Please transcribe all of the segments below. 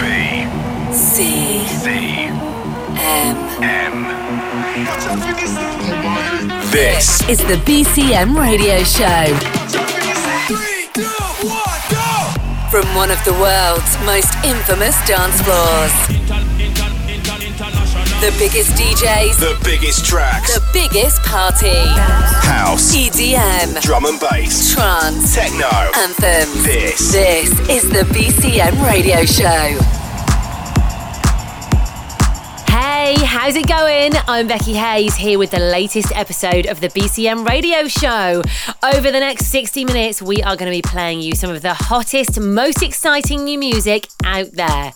B C C M. M. This is the BCM radio show. From one of the world's most infamous dance floors. The biggest DJs, the biggest tracks. the biggest party. House, EDM, drum and bass, trance, techno. anthems. This. This is the BCM radio show. Hey, how's it going? I'm Becky Hayes here with the latest episode of the BCM radio show. Over the next 60 minutes, we are going to be playing you some of the hottest, most exciting new music out there.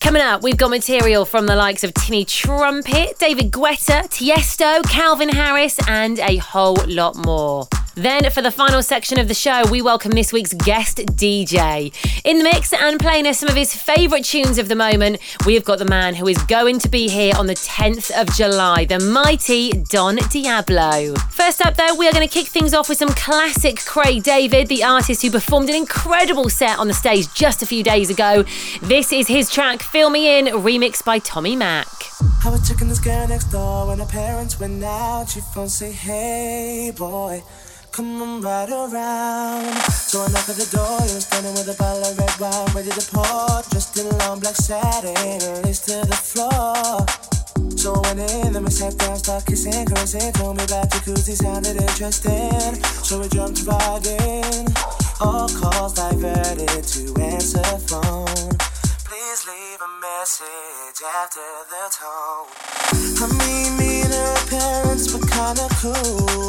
Coming up, we've got material from the likes of Timmy Trumpet, David Guetta, Tiesto, Calvin Harris, and a whole lot more. Then, for the final section of the show, we welcome this week's guest DJ. In the mix and playing us some of his favourite tunes of the moment, we have got the man who is going to be here on the 10th of July, the mighty Don Diablo. First up, though, we are going to kick things off with some classic Craig David, the artist who performed an incredible set on the stage just a few days ago. This is his track, Fill Me In, remixed by Tommy Mac. I was checking this girl next door when her parents went out. She say, Hey boy, come on right around. So I at the door, standing with a bottle of red wine ready to pour. Dressed in long black satin, lace to the floor. So I went in, then we sat down, kissing, caressing. Told me about jacuzzi, sounded interesting. So we jumped right in. All calls diverted to answer phone. Message after the tone. I mean, me and her parents were kinda cool,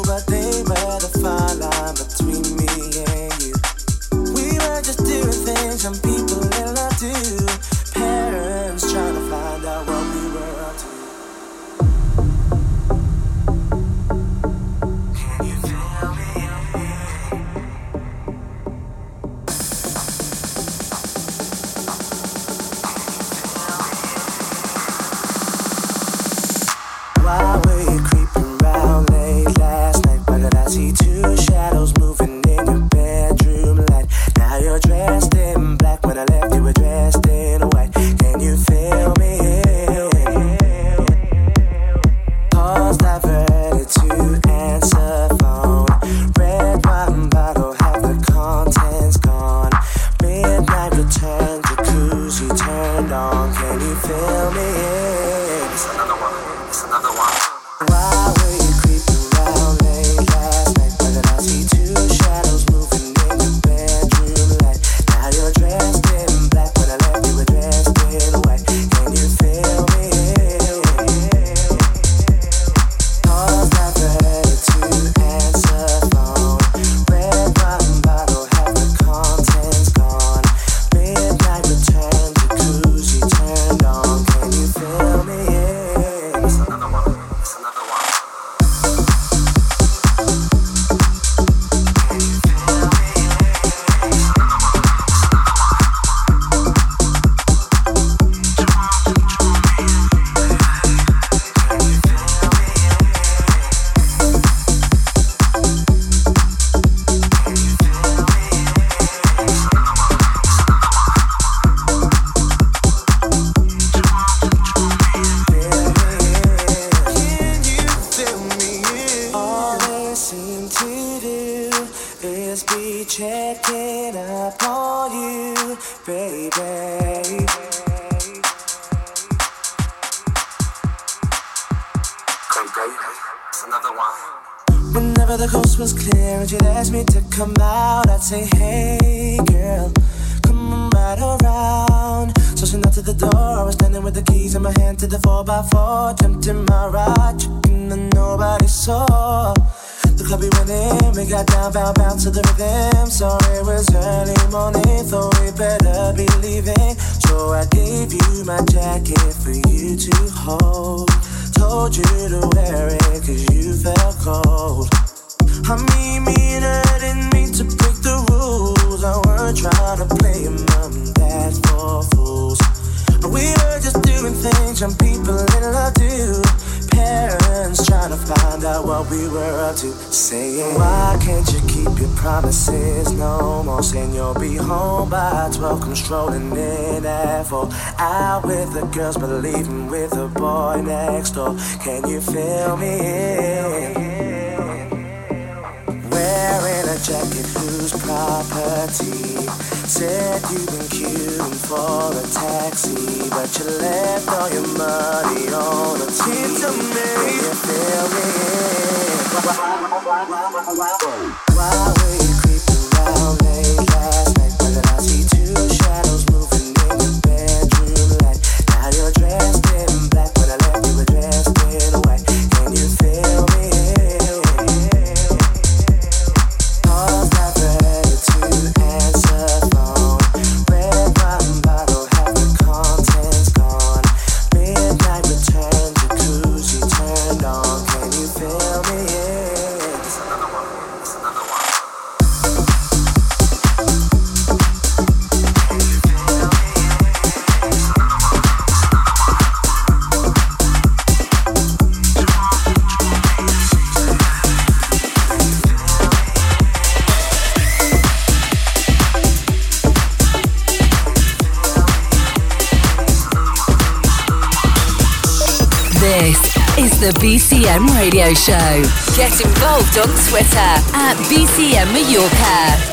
was clear and she'd ask me to come out, I'd say, Hey girl, come right around. So she knocked at the door, I was standing with the keys in my hand to the 4x4, jumped in my ride, that nobody saw. The club we went in, we got down, bound, bound to the rhythm. Sorry, it was early morning, thought we better be leaving. So I gave you my jacket for you to hold. Told you to wear it cause you felt cold. I mean, me and I didn't mean to break the rules. I weren't trying to play mom and for fools. We were just doing things some people in love do. Parents trying to find out what we were up to. Saying, why can't you keep your promises no more? Saying you'll be home by 12, come strolling in at 4. Out with the girls, but with the boy next door. Can you feel me? A jacket whose property said you've been queuing for a taxi, but you left all your money on the tee. to me. You me? Why were you Show. Get involved on Twitter at BCM Mallorca.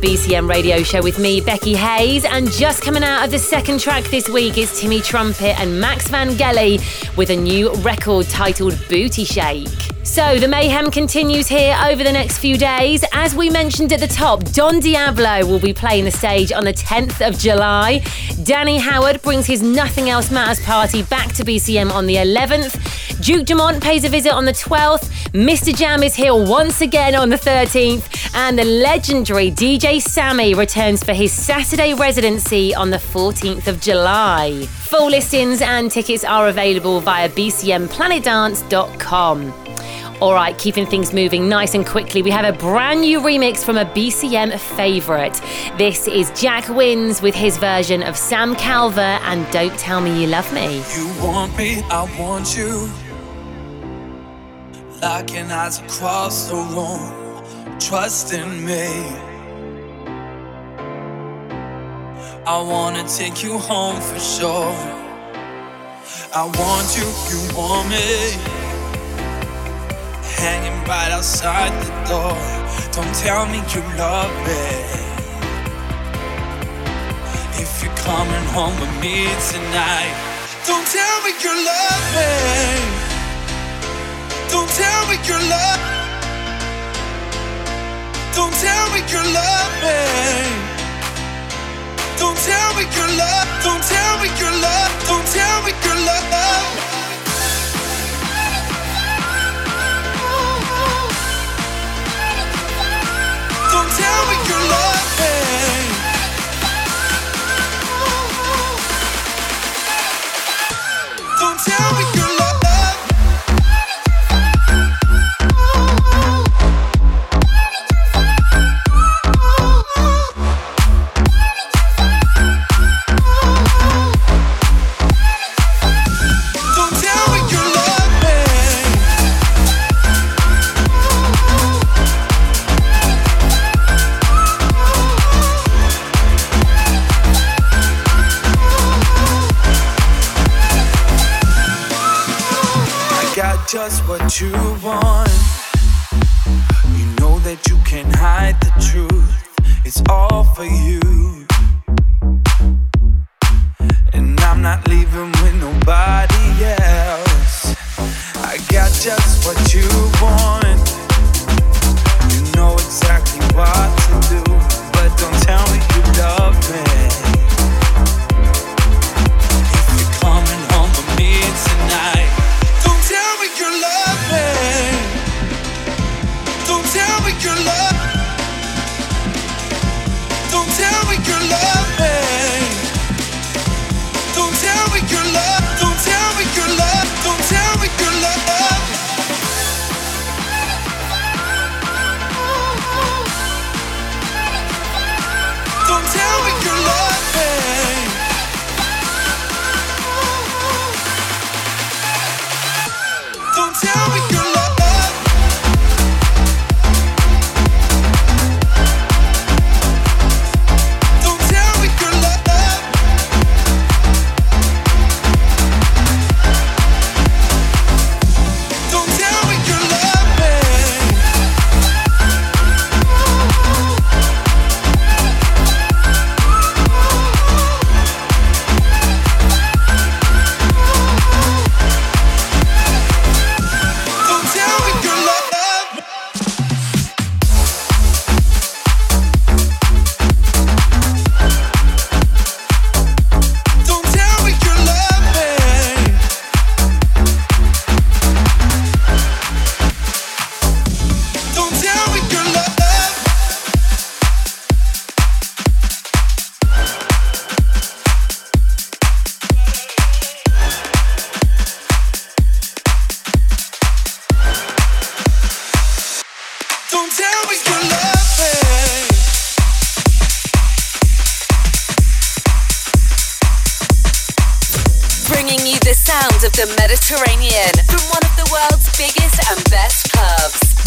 BCM radio show with me, Becky Hayes. And just coming out of the second track this week is Timmy Trumpet and Max Vangeli with a new record titled Booty Shake. So the mayhem continues here over the next few days. As we mentioned at the top, Don Diablo will be playing the stage on the 10th of July. Danny Howard brings his Nothing Else Matters party back to BCM on the 11th. Duke Dumont pays a visit on the 12th. Mr. Jam is here once again on the 13th. And the legendary DJ Sammy returns for his Saturday residency on the 14th of July. Full listings and tickets are available via bcmplanetdance.com. All right, keeping things moving nice and quickly, we have a brand new remix from a BCM favourite. This is Jack Wins with his version of Sam Calver and Don't Tell Me You Love Me. You want me, I want you. Locking eyes across the room. Trust in me. I wanna take you home for sure. I want you, you want me. Hanging right outside the door. Don't tell me you love me. If you're coming home with me tonight, don't tell me you love me. Don't tell me you love. Don't tell me you love me. Don't tell me you love. Don't tell me you love. Don't tell me you love. Don't tell me. Don't tell me just what you want. You know that you can't hide the truth. It's all for you. And I'm not leaving with nobody else. I got just what you want. You know exactly what to do. But don't tell me you love me. Don't tell love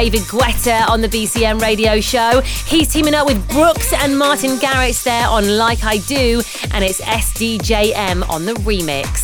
David Guetta on the BCM radio show. He's teaming up with Brooks and Martin Garrix there on Like I Do, and it's SDJM on the remix.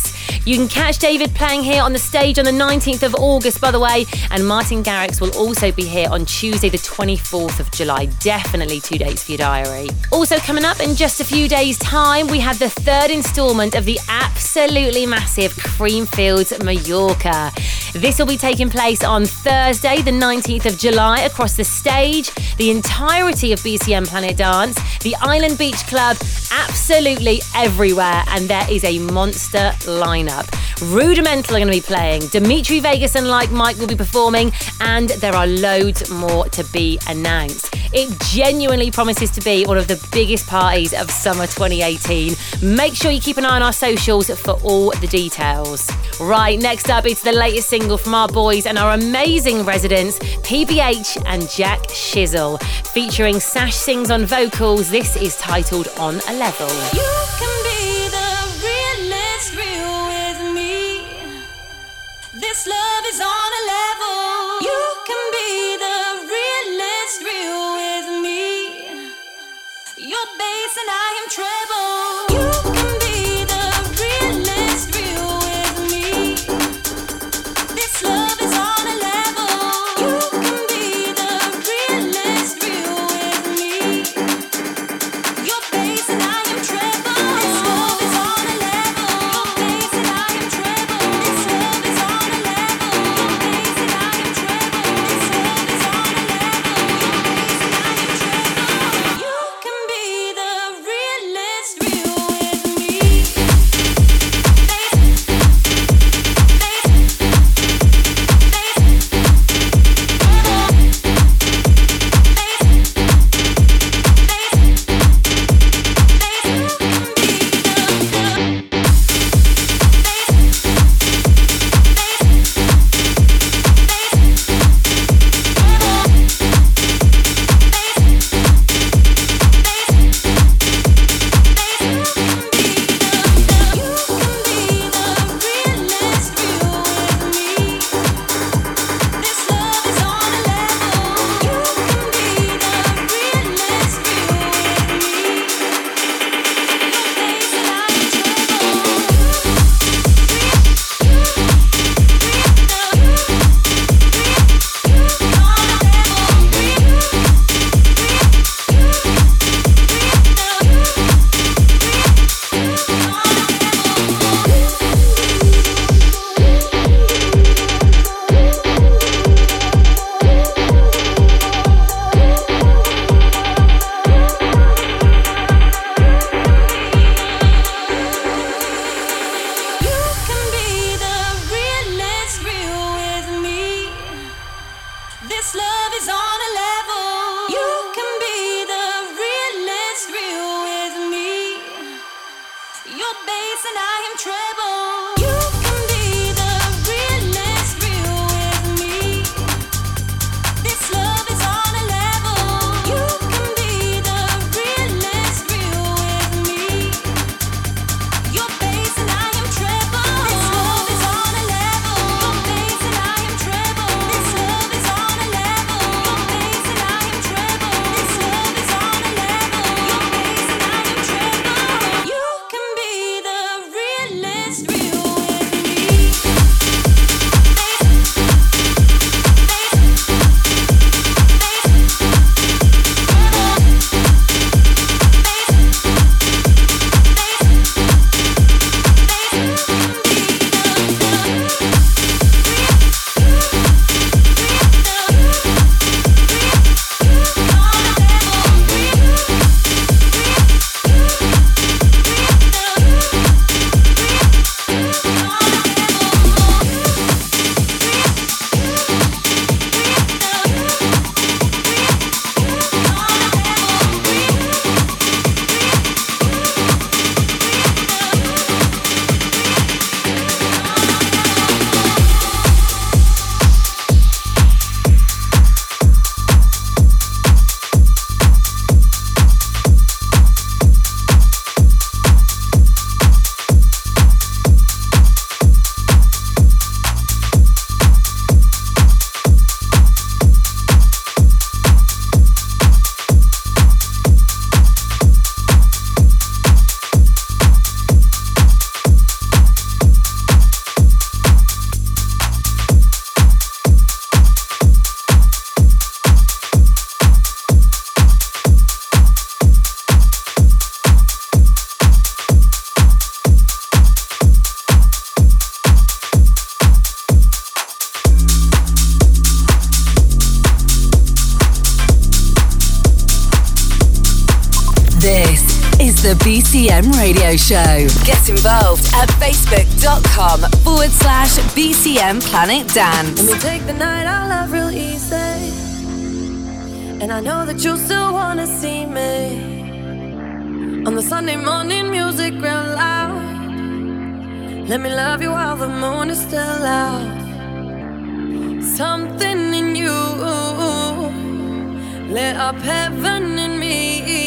You can catch David playing here on the stage on the 19th of August, by the way, and Martin Garrix will also be here on Tuesday, the 24th of July. Definitely two dates for your diary. Also, coming up in just a few days' time, we have the third instalment of the absolutely massive Creamfields Mallorca. This will be taking place on Thursday, the 19th of July, across the stage, the entirety of BCM Planet Dance, the Island Beach Club, absolutely everywhere, and there is a monster lineup. Rudimental are going to be playing, Dimitri Vegas and Like Mike will be performing, and there are loads more to be announced. It genuinely promises to be one of the biggest parties of summer 2018. Make sure you keep an eye on our socials for all the details. Right, next up, it's the latest single from our boys and our amazing residents, PBH and Jack Shizzle. Featuring Sash Sings on vocals, this is titled On a Level. BCM Radio Show. Get involved at facebook.com forward slash BCM Planet Dance. Let me take the night out love real easy. And I know that you still wanna see me. On the Sunday morning, music real loud. Let me love you while the moon is still out. Something in you lit up heaven in me.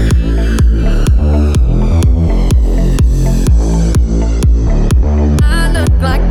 I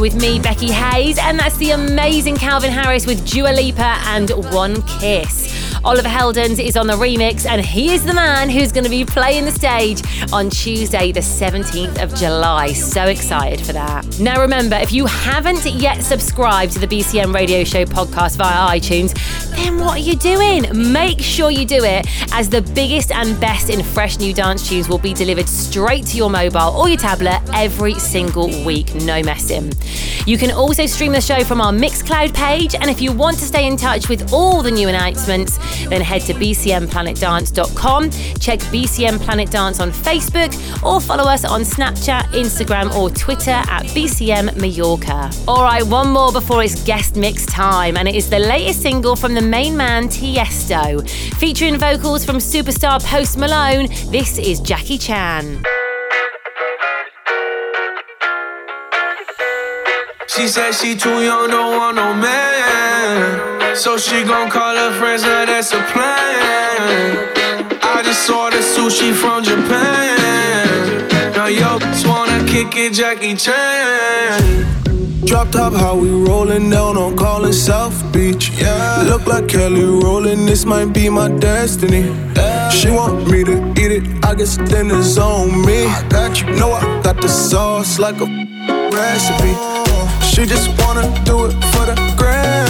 with me, Becky Hayes, and that's the amazing Calvin Harris with Dua Lipa and One Kiss. Oliver Heldens is on the remix, and he is the man who's going to be playing the stage on Tuesday, the 17th of July. So excited for that. Now, remember, if you haven't yet subscribed to the BCM radio show podcast via iTunes, then what are you doing? Make sure you do it, as the biggest and best in fresh new dance tunes will be delivered straight to your mobile or your tablet every single week, no messing. You can also stream the show from our Mixcloud page, and if you want to stay in touch with all the new announcements, then head to bcmplanetdance.com, check BCM Planet Dance on Facebook, or follow us on Snapchat, Instagram, or Twitter at BCM Mallorca. All right, one more before it's guest mix time, and it is the latest single from the main man Tiesto, featuring vocals from superstar Post Malone. This is Jackie Chan. She said she too young, don't want no man. So she gon' call her friends, now that's a plan. I just saw the sushi from Japan. Now yo, just wanna kick it, Jackie Chan. Drop top, how we rollin' down on Collins South Beach. Yeah. Look like Kelly Rowland, this might be my destiny. Yeah. She want me to eat it, I guess then it's on me. I got you, know I got the sauce like a recipe. She just wanna do it for the grand.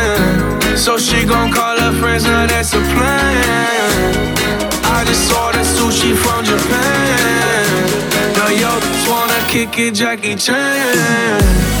So she gon' call her friends, now that's a plan. I just saw the sushi from Japan. Now yo, just wanna kick it, Jackie Chan.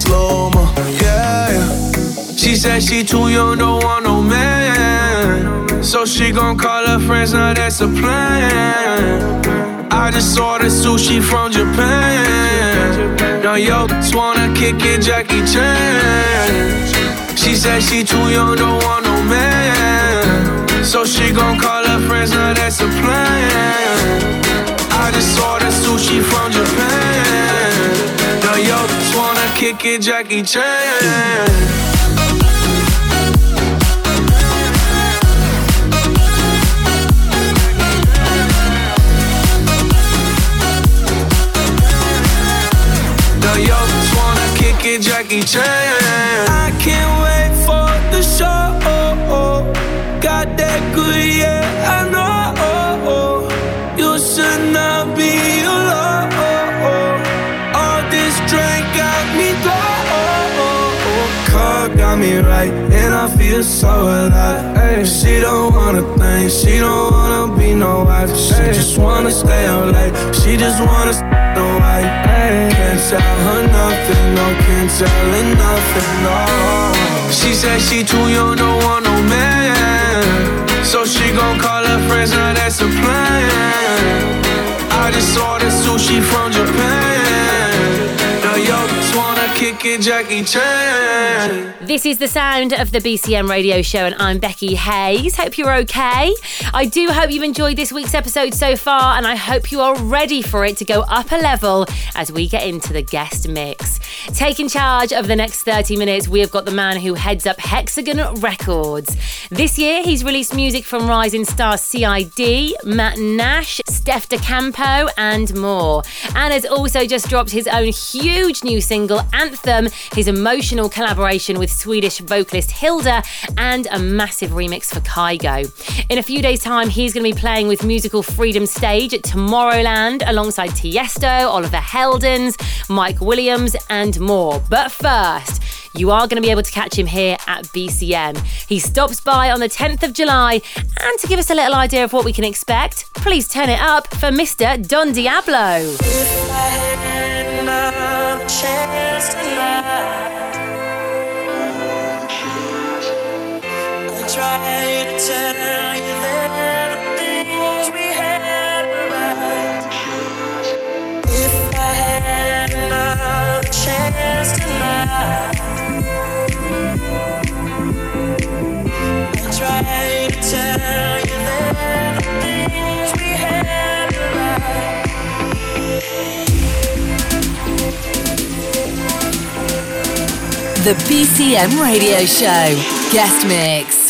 slow mo, yeah. She said she too young, don't want no man. So she gon' call her friends, now that's a plan. I just saw the sushi from Japan. Now yo, just wanna kick it, Jackie Chan. She said she too young, don't want no man. So she gon' call her friends, now that's a plan. I just saw the sushi from Japan. Now yo, kick it, Jackie Chan. Jackie Chan. I can't wait for the show. Got that good, me right, and I feel so alive. Ay, she don't wanna think, she don't wanna be no wife. She just wanna stay out late, she just wanna stay no white. Ay, can't tell her nothing, no, can't tell her nothing, no. She said she too young, don't want no man. So she gon' call her friends, now that's a plan. I just saw the sushi from Japan. Jackie Chan. This is the sound of the BCM radio show, and I'm Becky Hayes. Hope you're okay. I do hope you've enjoyed this week's episode so far, and I hope you are ready for it to go up a level as we get into the guest mix. Taking charge of the next 30 minutes, we have got the man who heads up Hexagon Records. This year, he's released music from rising stars CID, Matt Nash, Steff da Campo, and more. And has also just dropped his own huge new single, Anthem, his emotional collaboration with Swedish vocalist Hilda, and a massive remix for Kygo. In a few days' time, he's going to be playing with Musical Freedom Stage at Tomorrowland alongside Tiesto, Oliver Heldens, Mike Williams, and more. But first, you are going to be able to catch him here at BCM. He stops by on the 10th of July, and to give us a little idea of what we can expect, please turn it up for Mr. Don Diablo. Try to the BCM Radio Show. Guest Mix.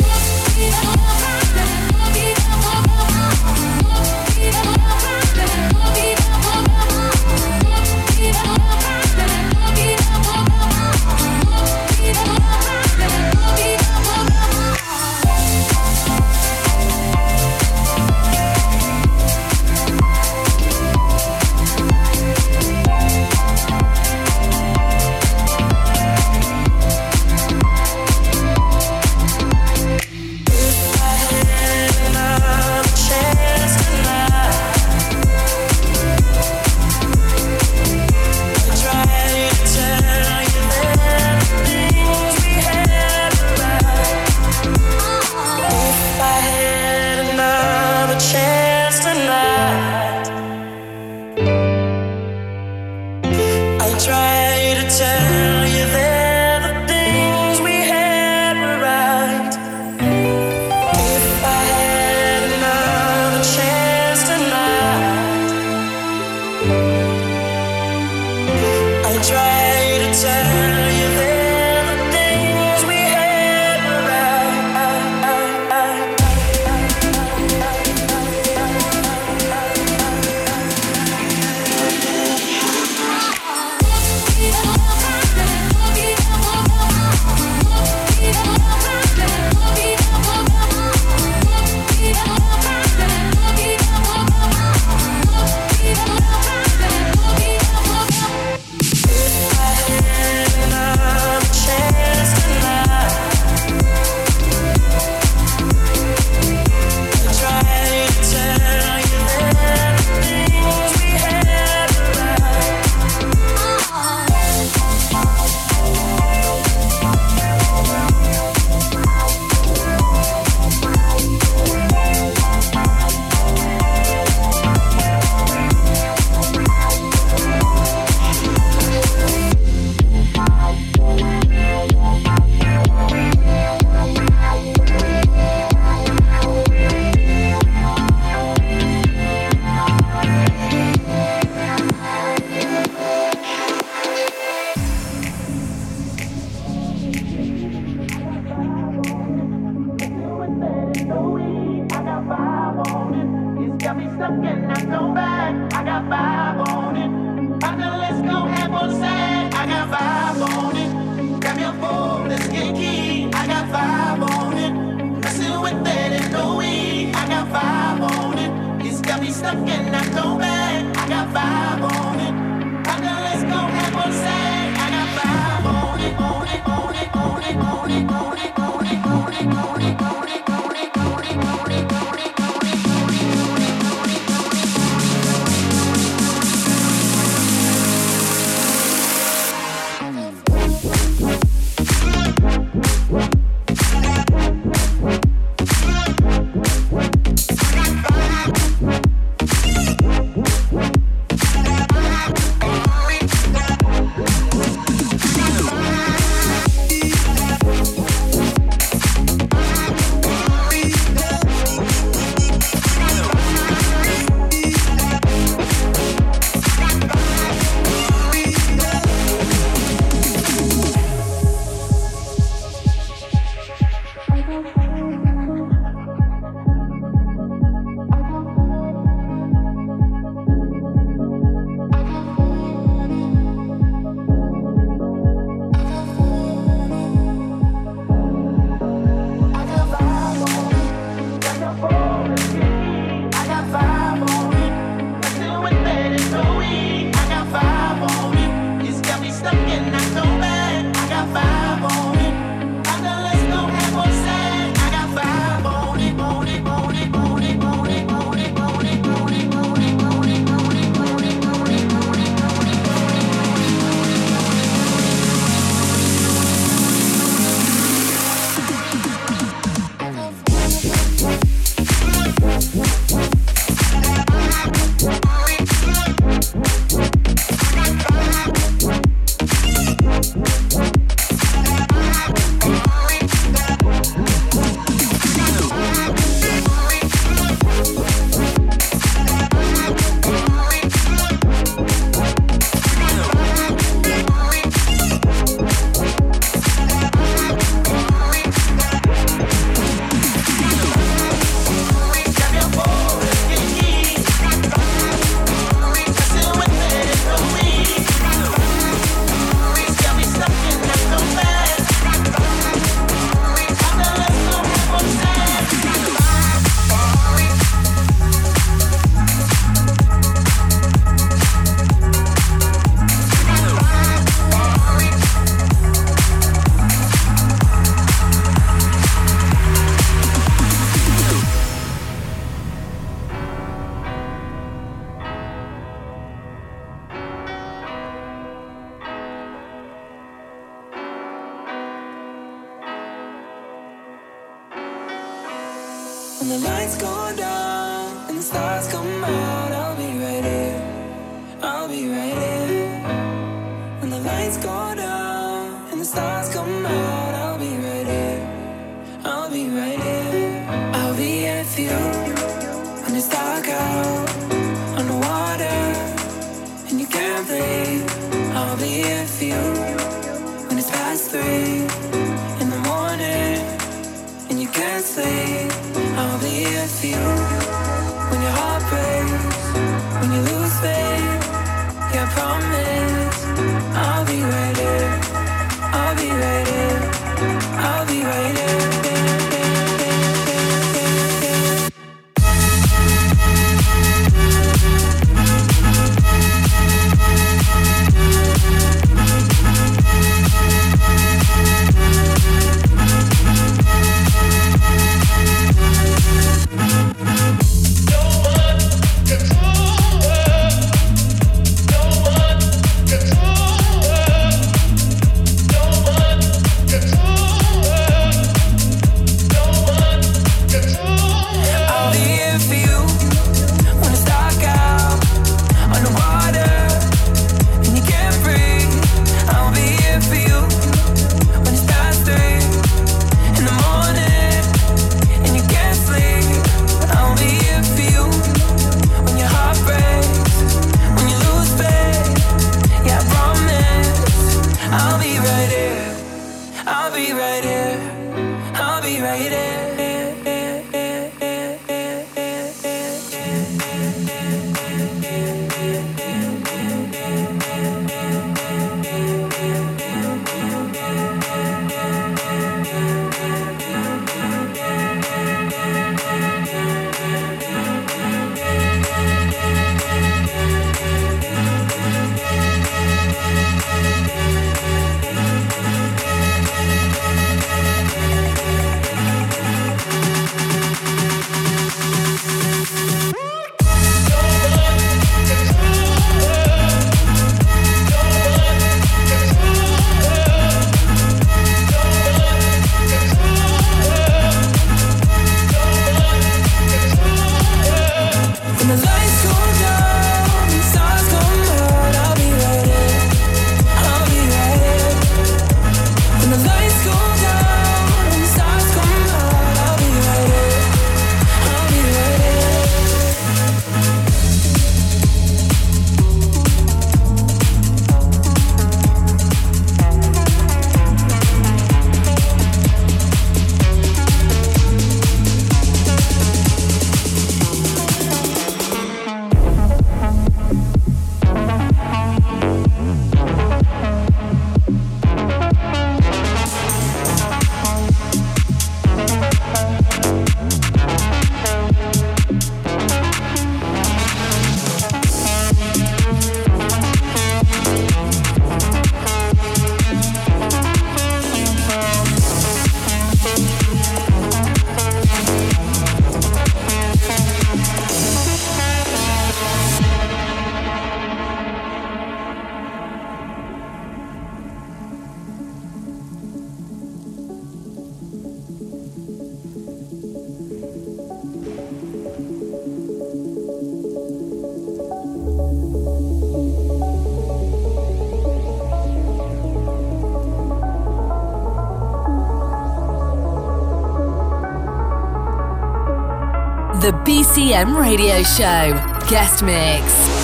Radio Show. Guest Mix.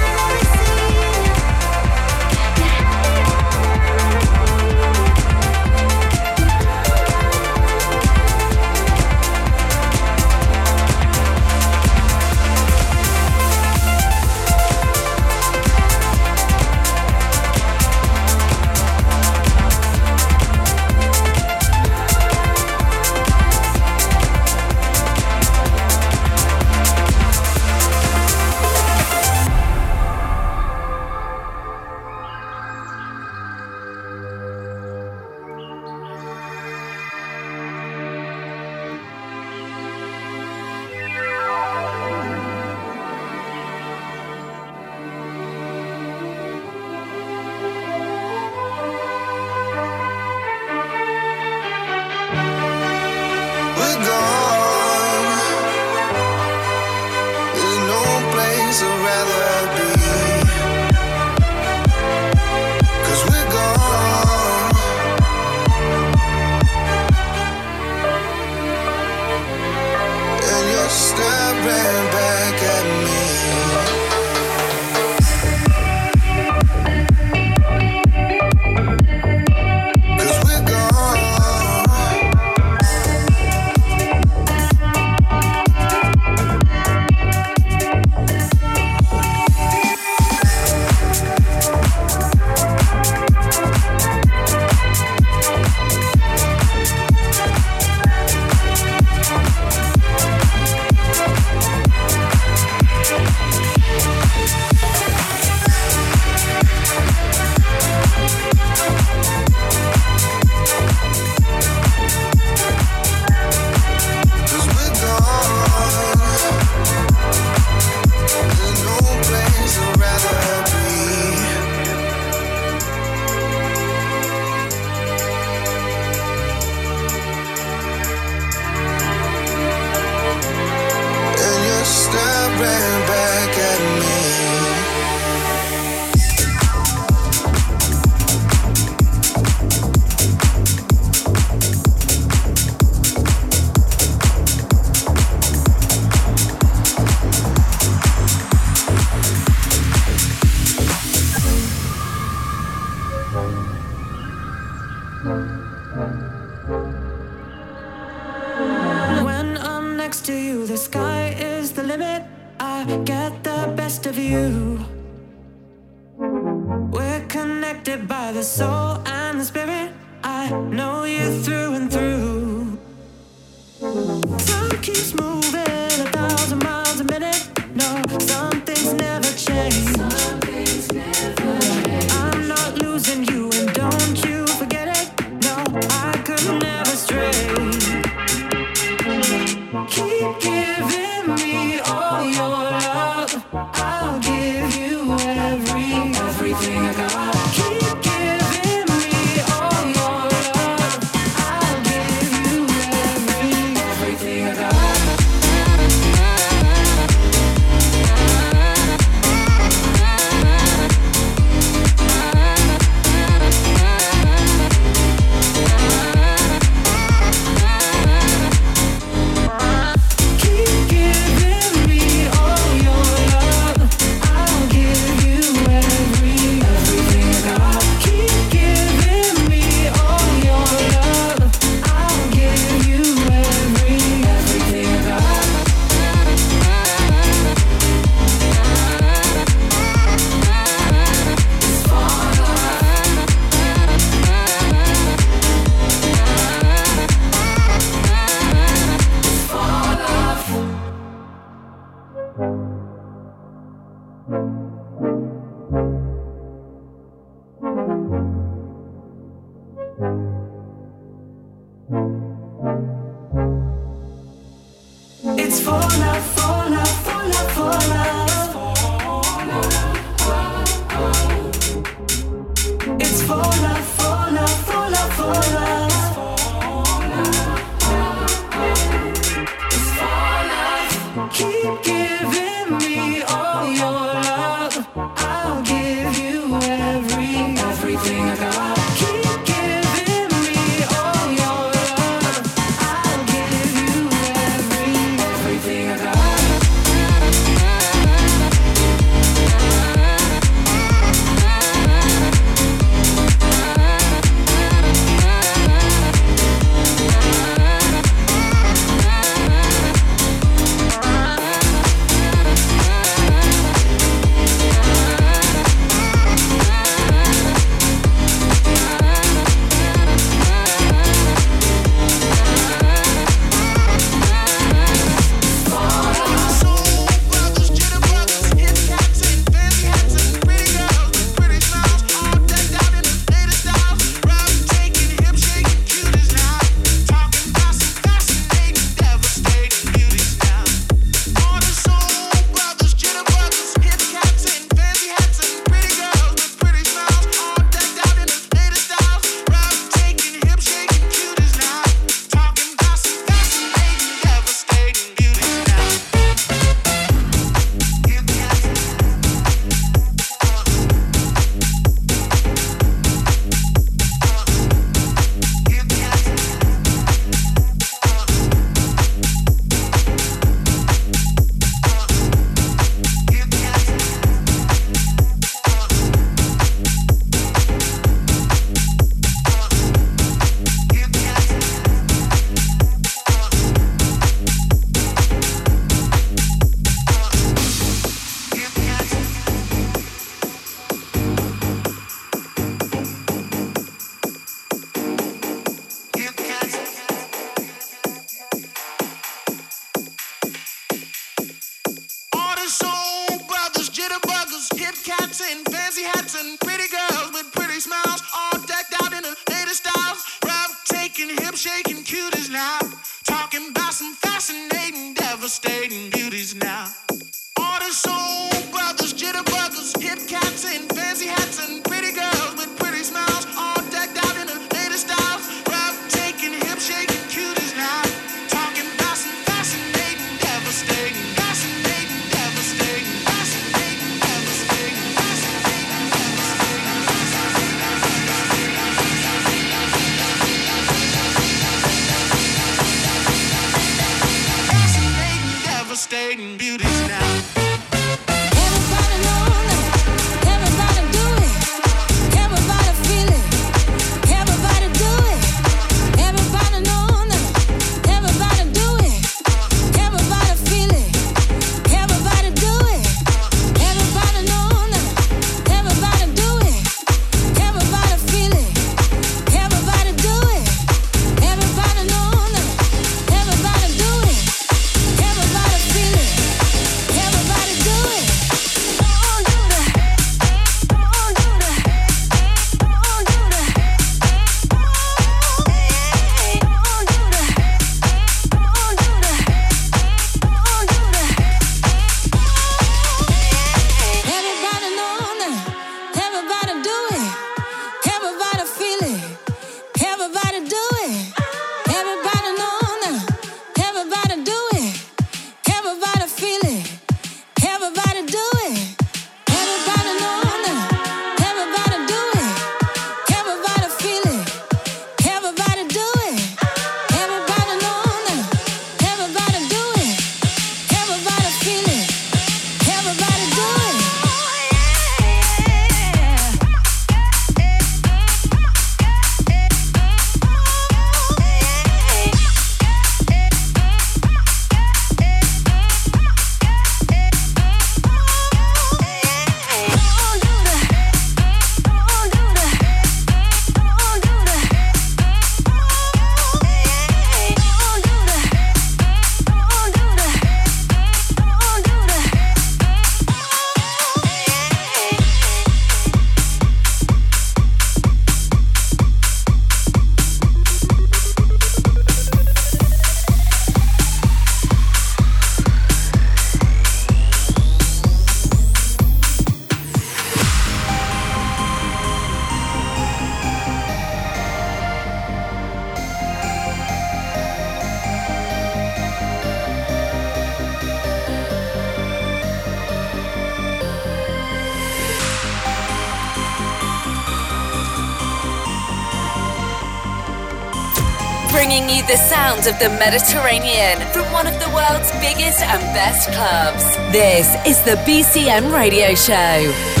of the Mediterranean from one of the world's biggest and best clubs. This is the BCM Radio Show.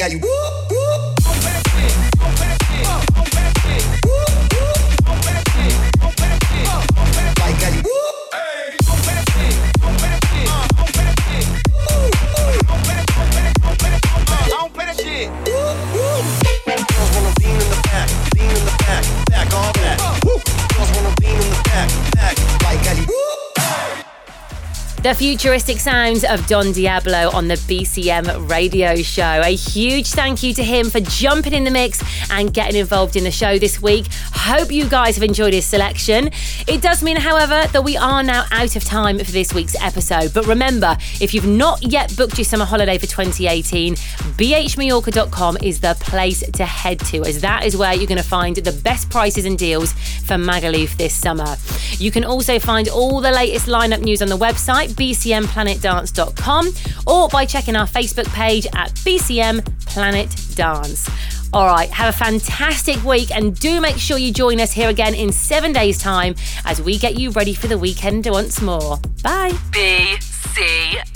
How you. The futuristic sounds of Don Diablo on the BCM radio show. A huge thank you to him for jumping in the mix and getting involved in the show this week. Hope you guys have enjoyed his selection. It does mean, however, that we are now out of time for this week's episode. But remember, if you've not yet booked your summer holiday for 2018, bhmallorca.com is the place to head to, as that is where you're going to find the best prices and deals for Magaluf this summer. You can also find all the latest lineup news on the website bcmplanetdance.com or by checking our Facebook page at BCM Planet Dance. All right, have a fantastic week and do make sure you join us here again in seven days' time as we get you ready for the weekend once more. Bye. BCM.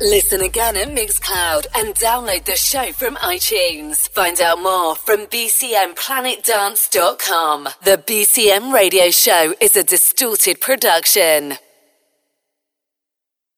Listen again at Mixcloud and download the show from iTunes. Find out more from bcmplanetdance.com. The BCM radio show is a distorted production.